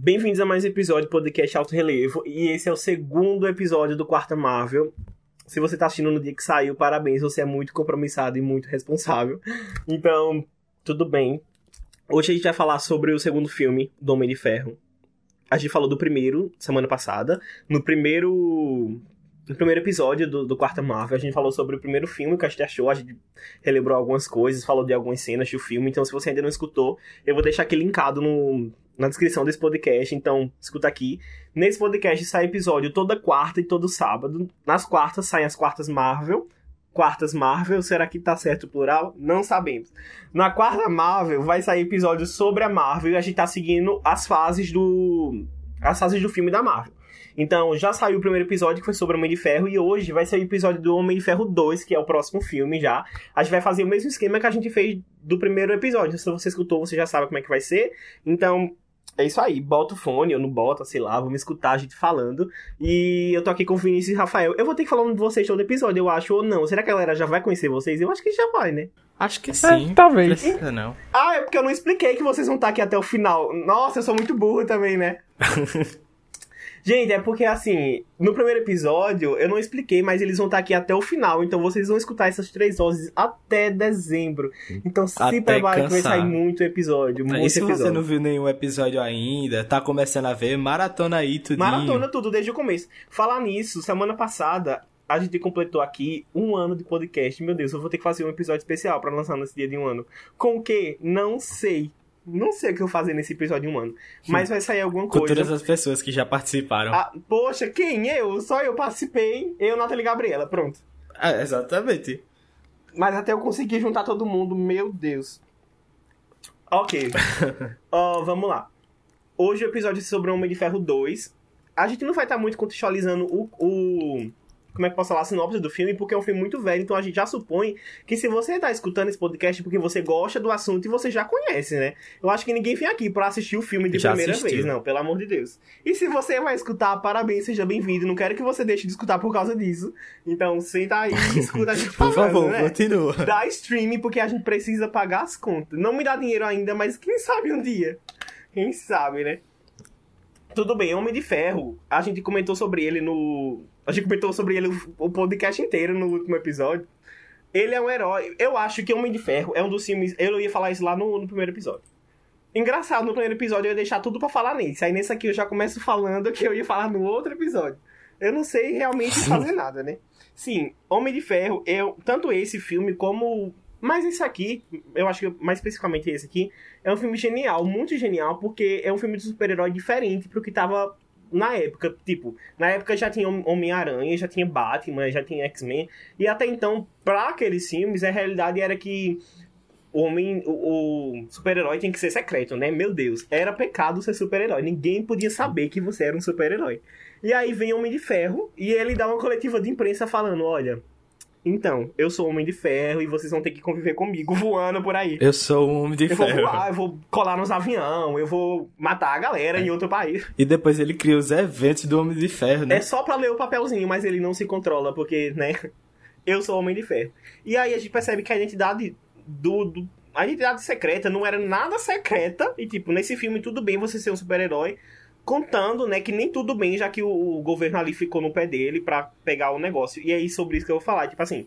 Bem-vindos a mais um episódio do podcast Alto Relevo. E esse é o segundo episódio do Quarta Marvel. Se você tá assistindo no dia que saiu, parabéns, você é muito compromissado e muito responsável. Então, tudo bem. Hoje a gente vai falar sobre o segundo filme do Homem de Ferro. A gente falou do primeiro semana passada. No primeiro no primeiro episódio do, do Quarta Marvel, a gente falou sobre o primeiro filme que a gente achou, a gente relembrou algumas coisas, falou de algumas cenas do filme, então se você ainda não escutou, eu vou deixar aqui linkado no, na descrição desse podcast, então escuta aqui. Nesse podcast sai episódio toda quarta e todo sábado. Nas quartas saem as quartas Marvel. Quartas Marvel, será que tá certo o plural? Não sabemos. Na quarta Marvel vai sair episódio sobre a Marvel e a gente tá seguindo as fases do as fases do filme da Marvel. Então, já saiu o primeiro episódio, que foi sobre o Homem de Ferro, e hoje vai sair o episódio do Homem de Ferro 2, que é o próximo filme já. A gente vai fazer o mesmo esquema que a gente fez do primeiro episódio. Se você escutou, você já sabe como é que vai ser. Então, é isso aí, bota o fone, ou não bota, sei lá, vamos escutar a gente falando. E eu tô aqui com o Vinícius e Rafael. Eu vou ter que falar de vocês todo episódio, eu acho, ou não. Será que a galera já vai conhecer vocês? Eu acho que já vai, né? Acho que sim. É, talvez. Precisa não. Ah, é porque eu não expliquei que vocês vão estar aqui até o final. Nossa, eu sou muito burro também, né? Gente, é porque assim, no primeiro episódio eu não expliquei, mas eles vão estar aqui até o final, então vocês vão escutar essas três vozes até dezembro. Então se Até prepare que vai sair muito episódio, muito e se episódio. você não viu nenhum episódio ainda, tá começando a ver, maratona aí tudinho. Maratona tudo desde o começo. Falar nisso, semana passada a gente completou aqui um ano de podcast. Meu Deus, eu vou ter que fazer um episódio especial pra lançar nesse dia de um ano. Com o quê? Não sei. Não sei o que eu vou fazer nesse episódio de um ano. Mas vai sair alguma Com coisa. todas as pessoas que já participaram. Ah, poxa, quem? Eu? Só eu participei. Eu, Nathalie e Gabriela. Pronto. Ah, exatamente. Mas até eu conseguir juntar todo mundo, meu Deus. Ok. Ó, vamos lá. Hoje o episódio é sobre o Homem de Ferro 2. A gente não vai estar muito contextualizando o, o. Como é que posso falar? A sinopse do filme, porque é um filme muito velho, então a gente já supõe que se você está escutando esse podcast porque você gosta do assunto e você já conhece, né? Eu acho que ninguém vem aqui para assistir o filme de Já primeira assistiu. vez, não, pelo amor de Deus. E se você vai escutar, parabéns, seja bem-vindo. Não quero que você deixe de escutar por causa disso. Então senta aí e escuta a gente Por falando, favor, né? continua. Dá streaming porque a gente precisa pagar as contas. Não me dá dinheiro ainda, mas quem sabe um dia. Quem sabe, né? Tudo bem, Homem de Ferro. A gente comentou sobre ele no. A gente comentou sobre ele o- podcast inteiro no último episódio. Ele é um herói. Eu acho que Homem de Ferro é um dos filmes. Eu ia falar isso lá no, no primeiro episódio. Engraçado, no primeiro episódio eu ia deixar tudo pra falar nesse. Aí nesse aqui eu já começo falando que eu ia falar no outro episódio. Eu não sei realmente fazer nada, né? Sim, Homem de Ferro, eu, tanto esse filme como. Mas esse aqui, eu acho que mais especificamente esse aqui, é um filme genial, muito genial, porque é um filme de super-herói diferente pro que tava na época. Tipo, na época já tinha Homem-Aranha, já tinha Batman, já tinha X-Men. E até então, pra aqueles filmes, a realidade era que o homem, o, o super-herói tem que ser secreto, né? Meu Deus, era pecado ser super-herói. Ninguém podia saber que você era um super-herói. E aí vem Homem de Ferro e ele dá uma coletiva de imprensa falando: olha. Então, eu sou Homem de Ferro e vocês vão ter que conviver comigo voando por aí. Eu sou um homem de Eu vou ferro. voar, eu vou colar nos aviões, eu vou matar a galera em outro país. E depois ele cria os eventos do Homem de Ferro, né? É só pra ler o papelzinho, mas ele não se controla, porque, né? Eu sou Homem de Ferro. E aí a gente percebe que a identidade do. do- a identidade secreta não era nada secreta. E, tipo, nesse filme tudo bem você ser um super-herói. Contando, né, que nem tudo bem, já que o, o governo ali ficou no pé dele pra pegar o negócio. E é isso sobre isso que eu vou falar. Tipo assim.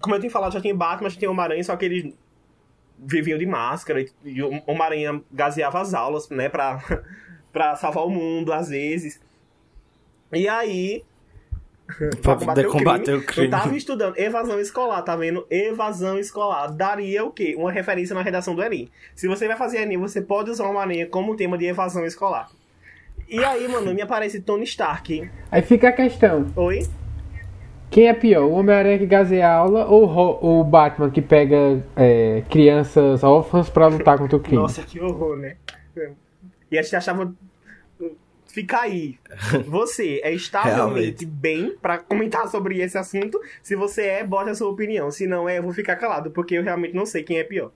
Como eu tinha falado, já tinha Batman, já tinha Homem-Aranha, só que eles viviam de máscara. E, o Homem-Aranha gaseava as aulas, né, pra, pra salvar o mundo, às vezes. E aí. Pra poder combater o crime. Eu tava estudando evasão escolar, tá vendo? Evasão escolar. Daria o quê? Uma referência na redação do Enem. Se você vai fazer Enem, você pode usar uma aranha como tema de evasão escolar. E aí, mano, me aparece Tony Stark. Aí fica a questão: Oi? quem é pior, o Homem-Aranha que gaseia a aula ou o o Batman que pega é, crianças órfãs pra lutar contra o crime? Nossa, que horror, né? E a gente achava. Fica aí. Você é estavelmente Realmente. bem pra comentar sobre esse assunto. Se você é, bota a sua opinião. Se não é, eu vou ficar calado, porque eu realmente não sei quem é pior.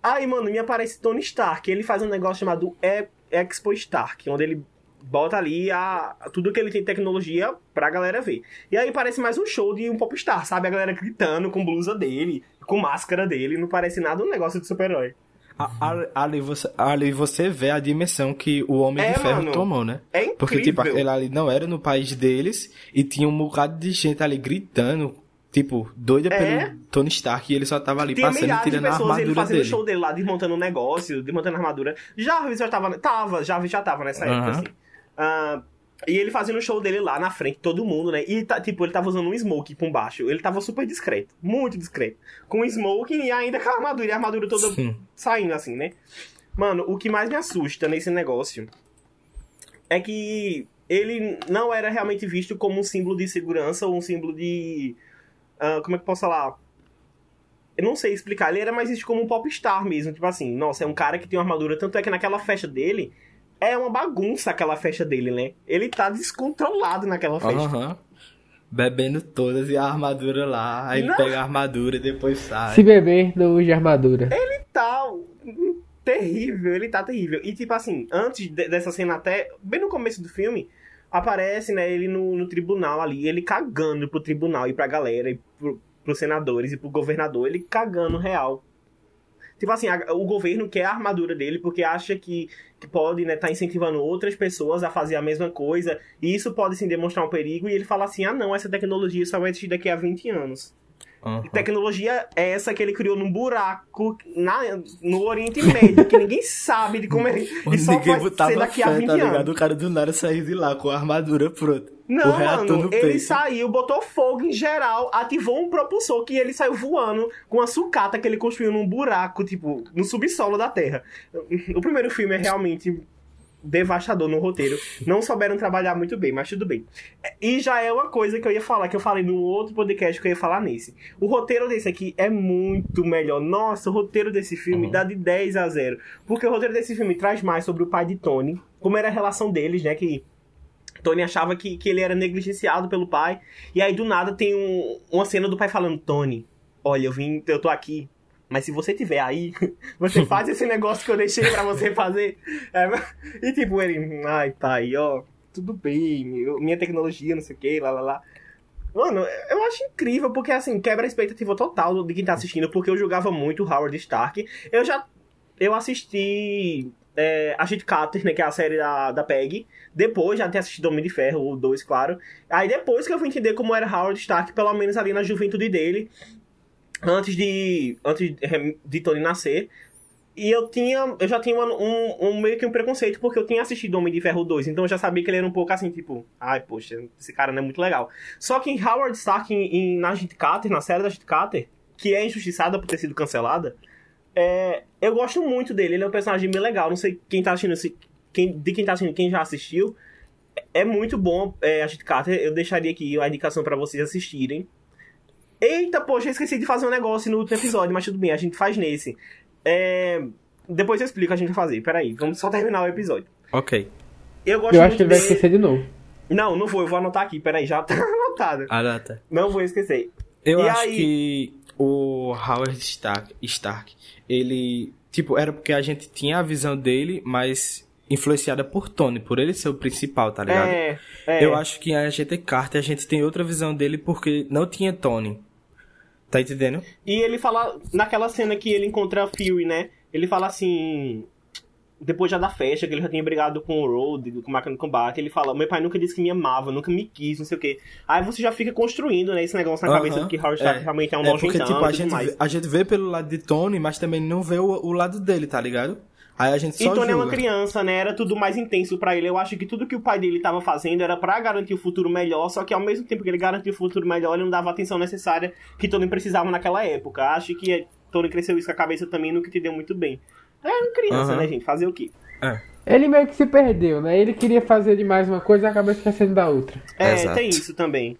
Aí, mano, me aparece Tony Stark. Ele faz um negócio chamado E- Expo Stark, onde ele bota ali a, tudo que ele tem de tecnologia pra galera ver. E aí parece mais um show de um popstar, sabe? A galera gritando com blusa dele, com máscara dele. Não parece nada um negócio de super-herói. Ali você, ali você vê a dimensão que o Homem É, de Ferro mano. tomou, né? É incrível. Porque, tipo, aquele ali não era no país deles e tinha um bocado de gente ali gritando, tipo, doida É. pelo Tony Stark e ele só tava ali Tinha passando milhares de tirando a pessoas ele armadura fazendo o dele. show dele lá, desmontando um negócio, desmontando a armadura. Jarvis já tava. Tava, Jarvis já tava nessa época, Aham. assim. Ah, e ele fazendo o show dele lá na frente, todo mundo, né? E, tá, tipo, ele tava usando um smoke por baixo. Ele tava super discreto. Muito discreto. Com smoke e ainda com a armadura. E a armadura toda Sim. saindo, assim, né? Mano, o que mais me assusta nesse negócio é que ele não era realmente visto como um símbolo de segurança ou um símbolo de. ah, como é que eu posso falar? Eu não sei explicar, ele era mais visto como um popstar mesmo. Tipo assim, nossa, é um cara que tem uma armadura. Tanto é que naquela festa dele. É uma bagunça aquela festa dele, né? Ele tá descontrolado naquela festa. Aham. Bebendo todas e a armadura lá. Aí ele Não. pega a armadura e depois sai. Se beber, não use armadura. tá hum, terrível, ele tá terrível. E tipo assim, antes de- dessa cena até, bem no começo do filme, aparece, né, ele no, no tribunal ali, ele cagando pro tribunal e pra galera, e pro, pros senadores e pro governador, ele cagando real. Tipo assim, a- o governo quer a armadura dele porque acha que, que pode, né, tá incentivando outras pessoas a fazer a mesma coisa, e isso pode sim demonstrar um perigo, e ele fala assim, ah não, essa tecnologia só vai existir daqui a 20 anos. Que tecnologia é essa que ele criou num buraco na, no Oriente Médio, que ninguém sabe de como ele. E só ninguém vai ser daqui a fé, 20 tá ligado? anos. O cara do nada saiu de lá com a armadura pronta. Não, mano, no ele peito. saiu, botou fogo em geral, ativou um propulsor que ele saiu voando com a sucata que ele construiu num buraco, tipo, no subsolo da Terra. O primeiro filme é realmente devastador no roteiro. Não souberam trabalhar muito bem, mas tudo bem. E já é uma coisa que eu ia falar, que eu falei no outro podcast que eu ia falar nesse. O roteiro desse aqui é muito melhor. Nossa, o roteiro desse filme Uhum. dá de 10 a 0. Porque o roteiro desse filme traz mais sobre o pai de Tony, como era a relação deles, né, que Tony achava que, que ele era negligenciado pelo pai. E aí, do nada, tem um- uma cena do pai falando: Tony, olha, eu vim, eu tô aqui. Mas se você tiver aí, você faz esse negócio que eu deixei pra você fazer. É, e tipo, ele, ai, pai, ó, tudo bem, minha tecnologia, não sei o que, lá, lá, lá. Mano, eu acho incrível, porque assim, quebra a expectativa total de quem tá assistindo, porque eu julgava muito o Howard Stark. Eu já. Eu assisti. É, Agente Carter, né, que é a série da, da PEG. Depois, já ter assistido Homem de Ferro, o 2, claro. Aí depois que eu fui entender como era Howard Stark, pelo menos ali na juventude dele, antes de. Antes de, Tony nascer. E eu tinha. Eu já tinha uma- um, um meio que um preconceito, porque eu tinha assistido Homem de Ferro 2, então eu já sabia que ele era um pouco assim, tipo, ai, poxa, esse cara não é muito legal. Só que em Howard Stark, em, em, na Agent Carter, na série da Agent Carter, que é injustiçada por ter sido cancelada, é, eu gosto muito dele, ele é um personagem bem legal. Não sei quem tá assistindo, se, quem, de quem tá assistindo, quem já assistiu. É muito bom é, Agent Carter, eu deixaria aqui a indicação pra vocês assistirem. Eita, poxa, eu esqueci de fazer um negócio no último episódio, mas tudo bem, a gente faz nesse. É, Depois eu explico o que a gente vai fazer. Peraí, vamos só terminar o episódio. Ok. Eu gosto Eu muito acho que ele vai dele- esquecer de novo. Não, não vou, eu vou anotar aqui. Peraí, já tá anotado. Ah, tá, tá. Não vou esquecer. Eu E acho aí? que o Howard Stark, Stark, ele. Tipo, era porque a gente tinha a visão dele, mas influenciada por Tony, por ele ser o principal, tá ligado? É, é. Eu acho que a gente Carter, a gente tem outra visão dele porque não tinha Tony. Tá entendendo? E ele fala, naquela cena que ele encontra a Fury, né? Ele fala assim. Depois já da festa, que ele já tinha brigado com o Road, com o máquina de combate, ele fala: Meu pai nunca disse que me amava, nunca me quis, não sei o quê. Aí você já fica construindo, né, esse negócio na Aham, cabeça de que Howard Stark é. realmente é um É porque, tipo, a e gente, vê, a gente vê pelo lado de Tony, mas também não vê o, o lado dele, tá ligado? Aí a gente E só Tony é uma julga. criança, né? Era tudo mais intenso pra ele. Eu acho que tudo que o pai dele tava fazendo era pra garantir o futuro melhor, só que ao mesmo tempo que ele garantia o futuro melhor, ele não dava a atenção necessária que Tony precisava naquela época. Acho que Tony cresceu isso com a cabeça também, nunca entendeu muito bem. É uma criança, Aham. né, gente? Fazer o quê? É. Ele meio que se perdeu, né? Ele queria fazer de mais uma coisa e acabou esquecendo da outra. É, Exato. tem isso também.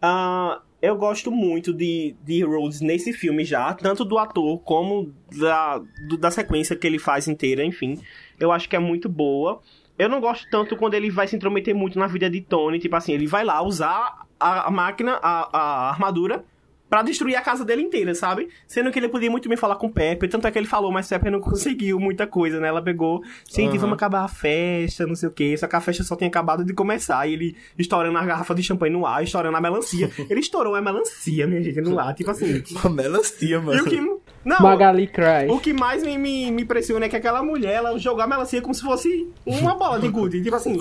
Ah, eu gosto muito de, de Rhodes nesse filme já, tanto do ator como da, do- da sequência que ele faz inteira, enfim. Eu acho que é muito boa. Eu não gosto tanto quando ele vai se intrometer muito na vida de Tony, tipo assim, ele vai lá usar a, a máquina, a, a armadura, pra destruir a casa dele inteira, sabe? Sendo que ele podia muito bem falar com Pepper, tanto é que ele falou, mas Pepper não conseguiu muita coisa, né? Ela pegou, gente, Aham. vamos acabar a festa, não sei o quê, só que a festa só tinha acabado de começar, e ele estourando a garrafa de champanhe no ar, estourando a melancia. ele estourou a melancia, minha gente, no ar, tipo assim. Uma melancia, E mano. o que, Não, Magali Cry. o que mais me, me, me impressiona é que aquela mulher, ela jogou a melancia como se fosse uma bola de gude. Tipo assim,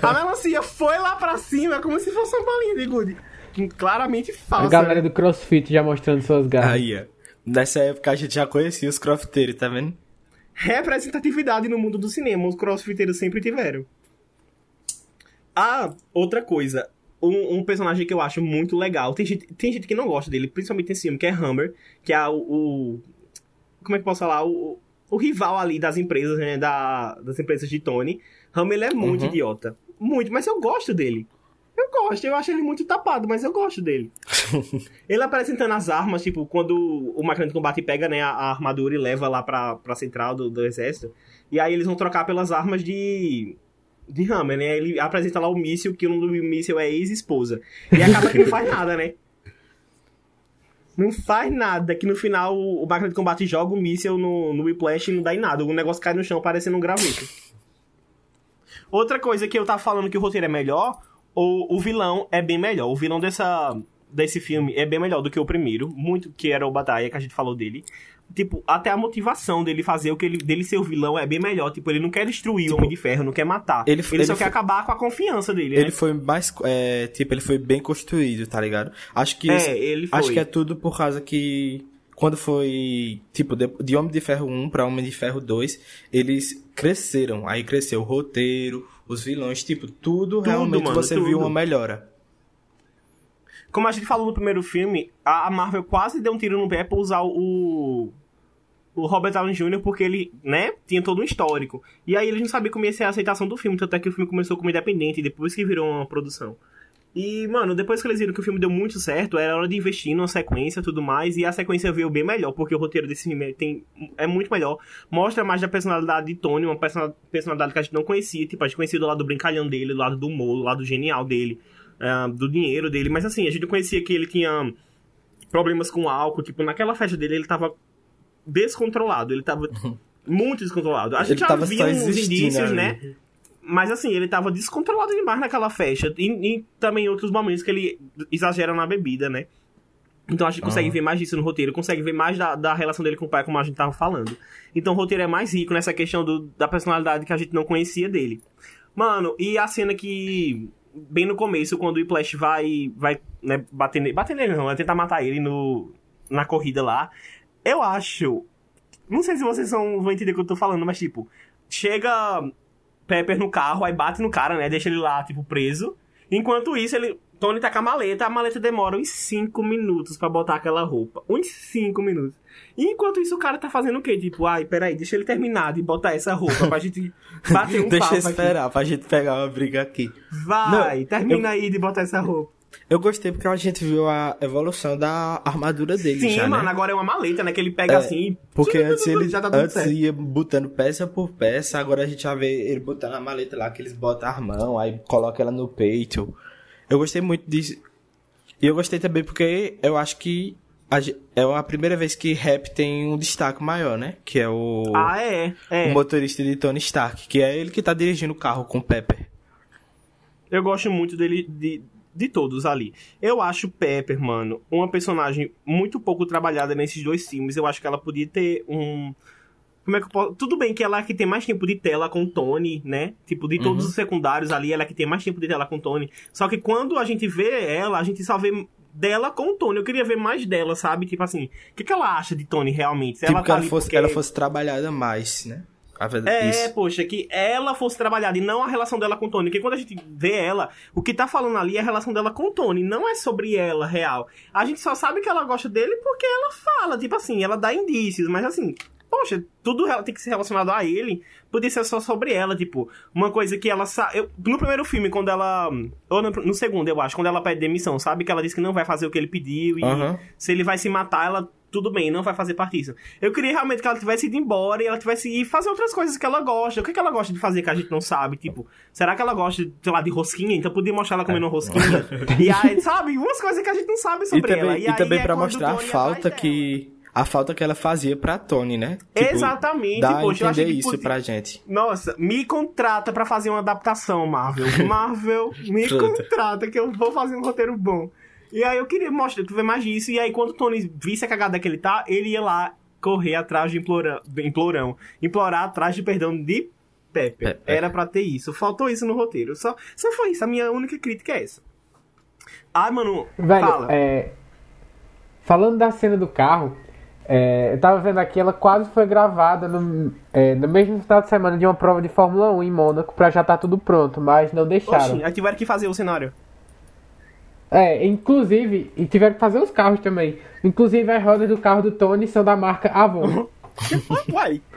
a melancia foi lá pra cima como se fosse uma bolinha de gude. Claramente A falsa. galera do CrossFit já mostrando suas garras. Aí, ó. Nessa época a gente já conhecia os crossfiteiros, tá vendo? representatividade no mundo do cinema. Os crossfiteiros sempre tiveram. Ah, outra coisa. Um, um personagem que eu acho muito legal. Tem gente, tem gente que não gosta dele, principalmente nesse filme, que é Hammer, que é o. o- como é que eu posso falar? O, o rival ali das empresas, né? Da, das empresas de Tony. Hammer ele é muito Uhum. idiota. Muito, mas eu gosto dele. Eu gosto, eu acho ele muito tapado, mas eu gosto dele. Ele apresentando as armas, tipo, quando o máquina de combate pega, né, a, a armadura e leva lá pra, pra central do, do exército. E aí eles vão trocar pelas armas de. De Hammer, né? Ele apresenta lá o míssil, que o nome do míssil é ex-esposa. E acaba que não faz nada, né? Não faz nada, que no final o, máquina de combate joga o míssil no, no Whiplash e não dá em nada. O negócio cai no chão parecendo um graveto. Outra coisa que eu tava falando que o roteiro é melhor, o, o vilão é bem melhor. O vilão dessa, desse filme é bem melhor do que o primeiro, muito que era o Batalha, que a gente falou dele. Tipo, até a motivação dele fazer o que ele dele ser o vilão é bem melhor. Tipo, ele não quer destruir o Homem de Ferro, não quer matar. ele- Ele, ele só foi- quer acabar com a confiança dele, Ele né? foi mais. é, tipo, ele foi bem construído, tá ligado? Acho que. É, ele foi. Acho que é tudo por causa que. Quando foi, tipo, de, de Homem de Ferro 1 pra Homem de Ferro 2, eles cresceram. Aí cresceu o roteiro, os vilões, tipo, tudo, realmente mano, você tudo. viu uma melhora. Como a gente falou no primeiro filme, a a Marvel quase deu um tiro no pé por usar o. O Robert Downey Jr., porque ele, né, tinha todo um histórico. E aí eles não sabiam como ia ser a aceitação do filme, tanto é que o filme começou como independente, depois que virou uma produção. E, mano, depois que eles viram que o filme deu muito certo, era hora de investir numa sequência e tudo mais, e a sequência veio bem melhor, porque o roteiro desse filme tem, é muito melhor. Mostra mais da personalidade de Tony, uma persona- personalidade que a gente não conhecia, tipo, a gente conhecia do lado do brincalhão dele, do lado do humor, do lado genial dele, ah, do dinheiro dele, mas assim, a gente conhecia que ele tinha problemas com álcool, tipo, naquela festa dele ele tava descontrolado, ele tava muito descontrolado. A gente Ele já uns existindo indícios, ali. né? Mas assim, ele tava descontrolado demais naquela festa. E, e também outros momentos que ele exagera na bebida, né? Então a gente consegue Aham. ver mais disso no roteiro, consegue ver mais da, da relação dele com o pai, como a gente tava falando. Então o roteiro é mais rico nessa questão do, da personalidade que a gente não conhecia dele. Mano, e a cena que. Bem no começo, quando o Whiplash vai, vai né, bater nele. Bater nele não, vai tentar matar ele no, na corrida lá. Eu acho. Não sei se vocês são, vão entender o que eu tô falando, mas tipo, chega Pepper no carro, aí bate no cara, né? Deixa ele lá, tipo, preso. Enquanto isso, ele. Tony tá com a maleta, a maleta demora uns 5 minutos pra botar aquela roupa. Uns 5 minutos. E enquanto isso, o cara tá fazendo o quê? Tipo, ai, peraí, deixa ele terminar de botar essa roupa pra gente bater um Deixa eu papo aqui. esperar pra gente pegar uma briga aqui. Vai, Não, termina aí de botar essa roupa. Eu gostei porque a gente viu a evolução da armadura dele Sim, já, mano, né? agora é uma maleta, né? Que ele pega É, assim. Porque antes ele já tá antes certo. ia botando peça por peça, agora a gente já vê ele botando a maleta lá, que eles botam a mão, aí coloca ela no peito. Eu gostei muito disso. E eu gostei também porque eu acho que a é a primeira vez que Rap tem um destaque maior, né? Que é o, Ah, é. É. o motorista de Tony Stark, que é ele que tá dirigindo o carro com o Pepper. Eu gosto muito dele, de, de todos ali. Eu acho Pepper, mano, uma personagem muito pouco trabalhada nesses dois filmes. Eu acho que ela podia ter um. Como é que eu posso. Tudo bem que ela é que tem mais tempo de tela com o Tony, né? Tipo, de todos Uhum. os secundários ali, ela é que tem mais tempo de tela com o Tony. Só que quando a gente vê ela, a gente só vê dela com o Tony. Eu queria ver mais dela, sabe? Tipo assim, o que, que ela acha de Tony realmente? Se tipo, ela que tá ela ali fosse, porque- ela fosse trabalhada mais, né? É, isso. poxa, que ela fosse trabalhada e não a relação dela com o Tony. Porque quando a gente vê ela, o que tá falando ali é a relação dela com o Tony, não é sobre ela real. A gente só sabe que ela gosta dele porque ela fala, tipo assim, ela dá indícios, mas assim, poxa, tudo tem que ser relacionado a ele, podia ser só sobre ela, tipo, uma coisa que ela sabe. No primeiro filme, quando ela. Ou no, no segundo, eu acho, quando ela pede demissão, sabe? Que ela disse que não vai fazer o que ele pediu e Aham. se ele vai se matar, ela. Tudo bem, não vai fazer parte disso. Eu queria realmente que ela tivesse ido embora e ela tivesse ido fazer outras coisas que ela gosta. O que, que ela gosta de fazer que a gente não sabe? Tipo, será que ela gosta, sei lá, de rosquinha? Então podia mostrar ela comendo rosquinha. e aí, sabe? Umas coisas que a gente não sabe E sobre ela. também, E, e também é pra mostrar a falta que. A falta que ela fazia pra Tony, né? Tipo, Exatamente, Dá a poxa, acho entender isso podia- pra gente. Nossa, me contrata pra fazer uma adaptação, Marvel. Marvel, me contrata que eu vou fazer um roteiro bom. E aí eu queria mostrar, tu ver mais disso. E aí quando o Tony visse a cagada que ele tá, ele ia lá correr atrás de implorão, implorão implorar atrás de perdão de. Pepper. Era pra ter isso. Faltou isso no roteiro. Só, só foi isso. A minha única crítica é essa. Ai, mano, Velho, fala. é, falando da cena do carro, é, eu tava vendo aqui, ela quase foi gravada no, é, no mesmo final de semana de uma prova de Fórmula 1 em Mônaco, pra já estar tudo pronto, mas não deixaram. Oxi, aí tiveram que fazer o cenário. É, inclusive, e tiveram que fazer os carros também. Inclusive, as rodas do carro do Tony são da marca Avon.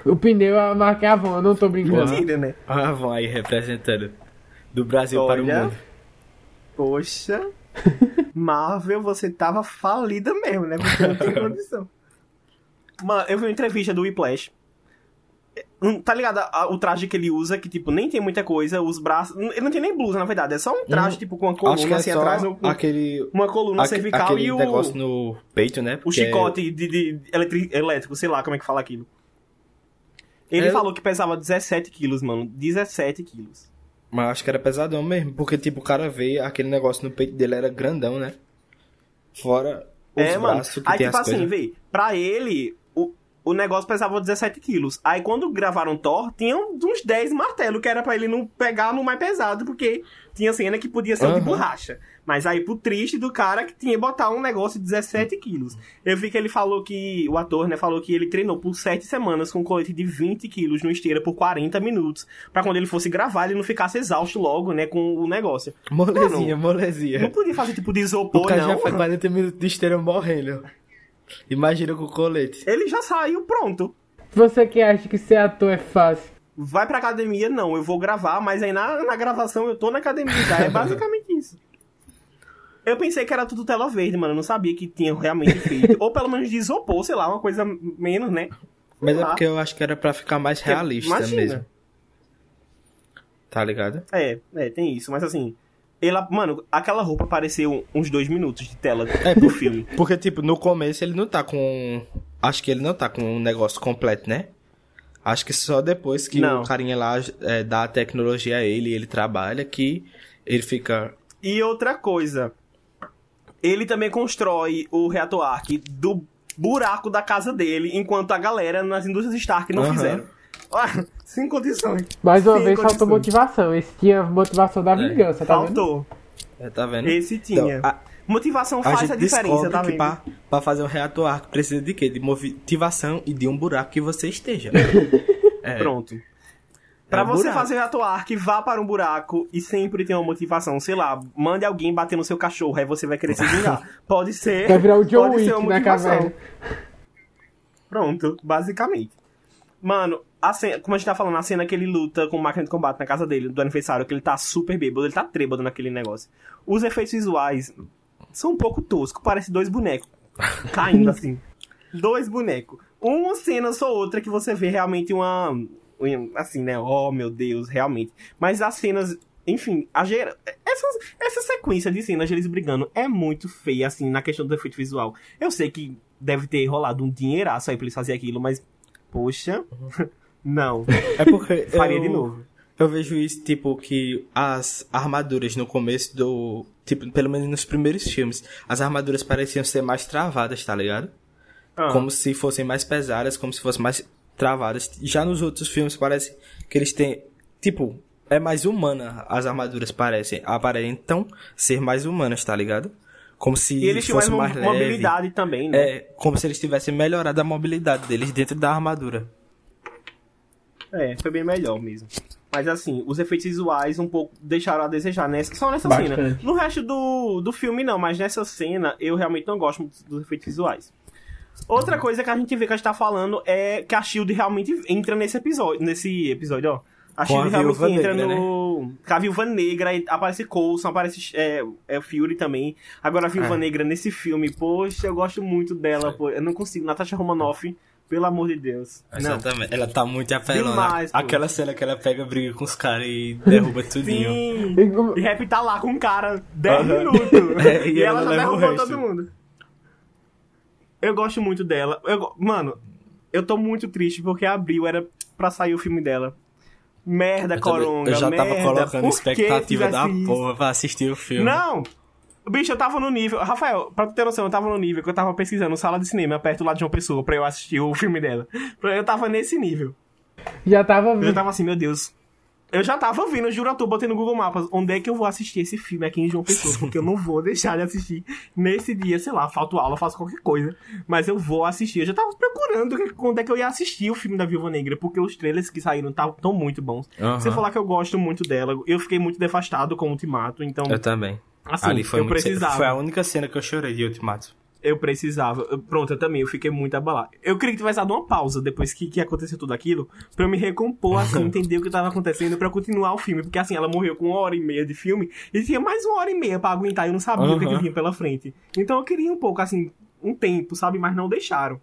O pneu é a marca Avon, eu não tô brincando. mentira, né? Vão aí representando. Do Brasil para o Olha. mundo. Poxa. Marvel, você tava falida mesmo, né? Porque não tem condição. Mano, eu vi uma entrevista do Whiplash. Hum, Tá ligado? O traje que ele usa, que, tipo, nem tem muita coisa, os braços. Ele não tem nem blusa, na verdade. É só um traje, tipo, com uma coluna é assim atrás. um- aquele, Uma coluna aque- cervical e o, negócio no peito, né? o Porque é- chicote de, de eletri- elétrico, sei lá como é que fala aquilo. Ele É- falou que pesava 17 quilos, mano. 17 quilos. Mas acho que era pesadão mesmo, porque tipo, o cara veio, aquele negócio no peito dele era grandão, né? Fora os é, mano. braços que Aí, tem tipo as assim, coisas. vê, pra ele, o, o negócio pesava 17 quilos. Aí, quando gravaram Thor, tinham uns 10 martelos, que era pra ele não pegar no mais pesado, porque tinha cena que podia ser o de borracha. Mas aí, pro triste do cara que tinha que botar um negócio de 17 quilos. Eu vi que ele falou que, o ator, né, falou que ele treinou por 7 semanas com um colete de 20 quilos no esteira por 40 minutos. Pra quando ele fosse gravar, ele não ficasse exausto logo, né, com o negócio. Molezinha, Não molezinha. podia fazer tipo de O isopor, cara já não. faz 40 minutos de esteira morrendo. Imagina com o colete. Ele já saiu pronto. Você que acha que ser ator é fácil? Vai pra academia, não. Eu vou gravar, mas aí na, na gravação eu tô na academia já. É basicamente isso. Eu pensei que era tudo tela verde, mano. Eu não sabia que tinha realmente feito. Ou pelo menos de isopor, sei lá, uma coisa menos, né? Mas é porque eu acho que era pra ficar mais realista Imagina. mesmo. Tá ligado? É, é, tem isso. Mas assim, ela, mano, aquela roupa pareceu uns dois minutos de tela É, do filme. Porque, tipo, no começo ele não tá com. Acho que ele não tá com um negócio completo, né? Acho que só depois que Não. o carinha lá é, dá a tecnologia a ele e ele trabalha que ele fica. E outra coisa, ele também constrói o reator Arc do buraco da casa dele, enquanto a galera nas indústrias Stark não Aham. fizeram. Sem condições. Mais uma Sem vez faltou condições. motivação. Esse tinha motivação da vingança, tá vendo? Faltou. É, tá vendo? Esse tinha. Então, a- Motivação A faz gente a diferença, descobre tá vendo? pra, pra fazer um reator arco precisa de quê? De motivação e de um buraco que você esteja. É. Pronto. Pra um você buraco. fazer reator Arc, vá para um buraco e sempre tem uma motivação. Sei lá, mande alguém bater no seu cachorro, aí você vai querer se vingar. Pode ser. Vai virar o John Wick uma na motivação. caverna. Pronto, basicamente. Mano, a cena, como a gente tá falando, a cena que ele luta com máquina de combate na casa dele, do aniversário, que ele tá super bêbado, ele tá trêbado naquele negócio. Os efeitos visuais são um pouco toscos, parece dois bonecos caindo assim. Dois bonecos. Uma cena ou outra que você vê realmente uma. um- Assim, né? Oh, meu Deus, realmente. Mas as cenas. Enfim, a gera... essa, essa sequência de cenas deles brigando é muito feia, assim, na questão do efeito visual. Eu sei que deve ter rolado um dinheiraço aí pra eles fazerem aquilo, mas. Poxa. Não. É porque. Faria eu, de novo. Eu vejo isso, tipo, que as armaduras no começo do. Tipo, pelo menos nos primeiros filmes, as armaduras pareciam ser mais travadas, tá ligado? Ah, Como se fossem mais pesadas, como se fossem mais travadas. Já nos outros filmes parece que eles têm. Tipo, é mais humana as armaduras parecem. Aparentam ser mais humanas, tá ligado? Como se E eles mais, fosse mais, mo- leve. mobilidade também, né? É, como se eles tivessem melhorado a mobilidade deles dentro da armadura. É, foi bem melhor mesmo. Mas assim, os efeitos visuais um pouco deixaram a desejar nessa, só nessa Bastante. cena. No resto do, do filme não, mas nessa cena eu realmente não gosto muito dos efeitos visuais. Outra coisa que a gente vê que a gente tá falando é que a Shield realmente entra nesse episódio, nesse episódio, ó. A Com a Shield realmente entra Negra, no. Com a Viúva Negra, aparece Coulson, aparece é, é, Fury também. Agora a Viúva É. Negra nesse filme, poxa, eu gosto muito dela, pô. Eu não consigo. Natasha Romanoff, pelo amor de Deus. Não. Exatamente. Ela tá muito apelona. Demais, pô. Aquela cena que ela pega, briga com os caras e derruba tudinho. Sim! E rap tá lá com um cara 10 Aham. minutos. É, e, e ela, ela já derrubou todo mundo. Eu gosto muito dela. Eu mano, eu tô muito triste porque abril era pra sair o filme dela. Merda, Eu também- Coronga. Eu já tava merda. colocando Por que expectativa da isso? porra pra assistir o filme. Não! Bicho, eu tava no nível. Rafael, pra tu ter noção, eu tava no nível que eu tava pesquisando sala de cinema perto lá de uma pessoa pra eu assistir o filme dela. Eu tava nesse nível. Já tava Eu já vendo. tava assim, meu Deus. Eu já tava ouvindo, eu juro a tu, botei no Google Maps, onde é que eu vou assistir esse filme aqui em João Pessoa, porque eu não vou deixar de assistir nesse dia, sei lá, falto aula, faço qualquer coisa, mas eu vou assistir. Eu já tava procurando que- onde é que eu ia assistir o filme da Viúva Negra, porque os trailers que saíram tão muito bons. Aham. Você falar que eu gosto muito dela, eu fiquei muito devastado com o Ultimato, então, Eu também. Assim, Ali foi eu precisava. Foi a única cena que eu chorei de Ultimato. Eu precisava. Pronto, eu também, eu fiquei muito abalado. Eu queria que tivesse dado uma pausa depois que, que aconteceu tudo aquilo, pra eu me recompor, assim, entender o que tava acontecendo, pra continuar o filme. Porque assim, ela morreu com uma hora e meia de filme, e tinha mais uma hora e meia pra aguentar, eu não sabia o que, que vinha pela frente. Então eu queria um pouco, assim, um tempo, sabe? Mas não deixaram.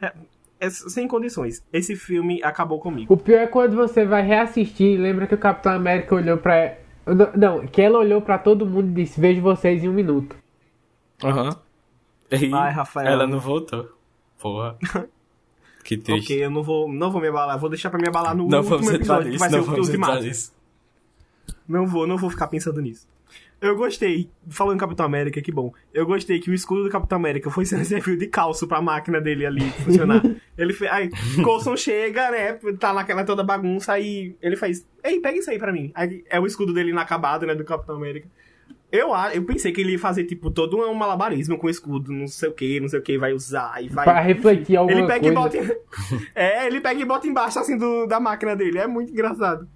É, é sem condições. Esse filme acabou comigo. O pior é quando você vai reassistir e lembra que o Capitão América olhou pra. Não, Não, que ela olhou pra todo mundo e disse: Vejo vocês em um minuto. Aham. E Ai, Rafael. Ela não voltou. Porra. Que triste. Ok, eu não vou, não vou me abalar, vou deixar pra me abalar no Não último episódio, que nisso, vai ser não o Ultimato. nisso. Não vou, não vou ficar pensando nisso. Eu gostei, falando em Capitão América, que bom. Eu gostei que o escudo do Capitão América foi sendo servido de calço pra máquina dele ali funcionar. ele fez. Aí, Coulson chega, né? Tá naquela toda bagunça, aí ele faz. Ei, pega isso aí pra mim. Aí é o escudo dele inacabado, né? Do Capitão América. Eu, eu pensei que ele ia fazer, tipo, todo um malabarismo com o escudo, não sei o que, não sei o que, vai usar e vai. Pra refletir alguma Ele pega coisa. e bota. em- é, ele pega e bota embaixo assim do, da máquina dele. É muito engraçado.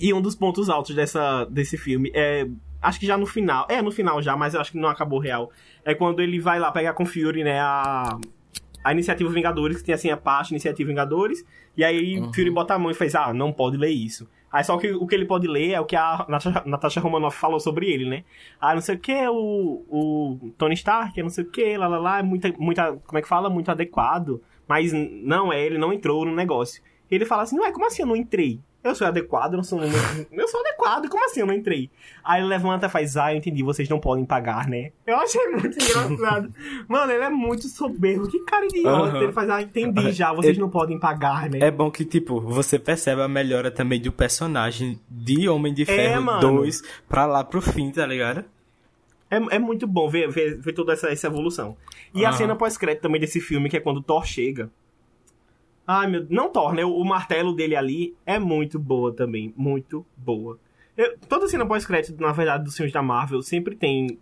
E um dos pontos altos dessa, desse filme é. Acho que já no final. É, no final já, mas eu acho que não acabou real. É quando ele vai lá pegar com o Fury, né? A, a Iniciativa Vingadores, que tem assim a parte Iniciativa Vingadores. E aí Uhum. Fury bota a mão e faz: Ah, não pode ler isso. Aí só que o que ele pode ler é o que a Natasha, Natasha Romanoff falou sobre ele, né? Ah, não sei o que, o, o Tony Stark, não sei o que, lá lá lá, é muita, muita. Como é que fala? Muito adequado. Mas não é, ele não entrou no negócio. Ele fala assim: Ué, como assim eu não entrei? Eu sou adequado, eu não sou. Eu sou adequado, como assim eu não entrei? Aí ele levanta e faz, ah, eu entendi, vocês não podem pagar, né? Eu achei muito engraçado. Mano, ele é muito soberbo. Que cara idiota. Aham. Ele faz, ah, entendi já, vocês Ele- não podem pagar, né? É bom que, tipo, você percebe a melhora também do personagem de Homem de Ferro É, mano. 2 pra lá pro fim, tá ligado? É, é muito bom ver, ver, ver toda essa, essa evolução. E a Aham. cena pós-crédito também desse filme, que é quando o Thor chega. Ai, meu... Não Thor, né? O, o martelo dele ali é muito boa também. Muito boa. Eu- toda cena pós-crédito, na verdade, dos filmes da Marvel, sempre tem...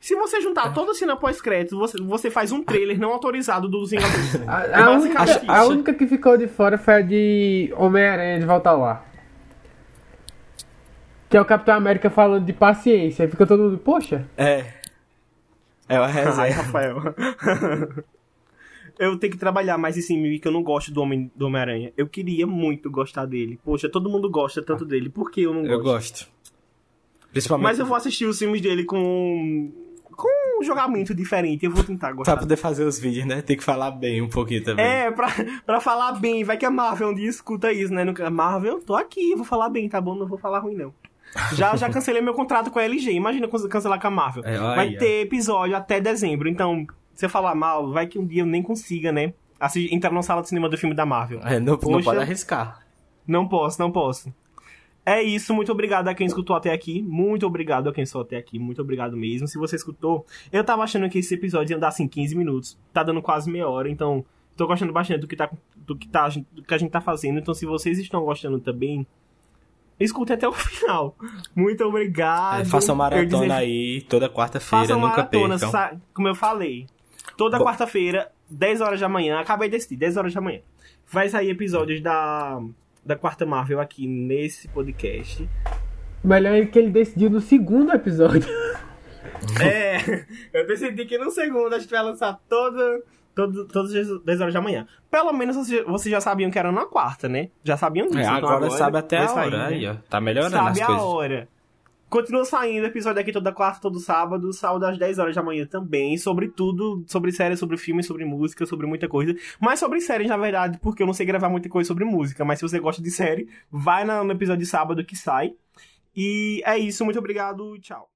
Se você juntar toda cena pós-crédito, você, você faz um trailer não autorizado dos Vingadores. A, É a única, a isso. única que ficou de fora foi a de Homem-Aranha de volta lá. Que é o Capitão América falando de paciência. Aí fica todo mundo, poxa, É. É uma Ai, reserva. Rafael. eu tenho que trabalhar mais esse mim, que eu não gosto do Homem- do Homem-Aranha. eu queria muito gostar dele. Poxa, todo mundo gosta tanto dele. Por que eu não gosto? Eu gosto. Principalmente Mas eu vou assistir os filmes dele com. com um jogamento diferente. Eu vou tentar pra gostar. poder fazer os vídeos, né? Tem que falar bem um pouquinho também. É, pra, pra falar bem. Vai que a Marvel um dia escuta isso, né? Nunca- Marvel, tô aqui, vou falar bem, tá bom? Não vou falar ruim, não. Já, já cancelei meu contrato com a LG. Imagina can- cancelar com a Marvel. É, vai ter episódio até dezembro. Então, se eu falar mal, vai que um dia eu nem consiga, né? Assi- entrar na sala de cinema do filme da Marvel. É, não, não Poxa. pode arriscar. Não posso, não posso. É isso, muito obrigado a quem escutou até aqui. Muito obrigado a quem escutou até aqui. Muito obrigado mesmo. Se você escutou, eu tava achando que esse episódio ia dar assim 15 minutos. Tá dando quase meia hora, então tô gostando bastante do que, tá, do que, tá, do que a gente tá fazendo. Então, se vocês estão gostando também, escutem até o final. Muito obrigado. É, façam maratona aí toda quarta-feira, nunca maratona, percam. como eu falei. Toda quarta-feira, 10 horas da manhã, acabei de decidir, 10 horas da manhã. Vai sair episódios da, da Quarta Marvel aqui nesse podcast. o melhor é que ele decidiu no segundo episódio. É, eu decidi que no segundo a gente vai lançar toda, todo, todas as 10 horas da manhã. Pelo menos vocês, vocês já sabiam que era na quarta, né? Já sabiam disso. É, então agora, sabe até a sair, hora. né? Aí, ó. Tá melhorando Sabe as a coisas. hora. Continua saindo episódio aqui toda quarta, todo sábado, sábado às 10 horas da manhã também, sobre tudo, sobre séries, sobre filmes, sobre música, sobre muita coisa. Mas sobre séries, na verdade, porque eu não sei gravar muita coisa sobre música, mas se você gosta de série, vai no episódio de sábado que sai. E é isso, muito obrigado, tchau.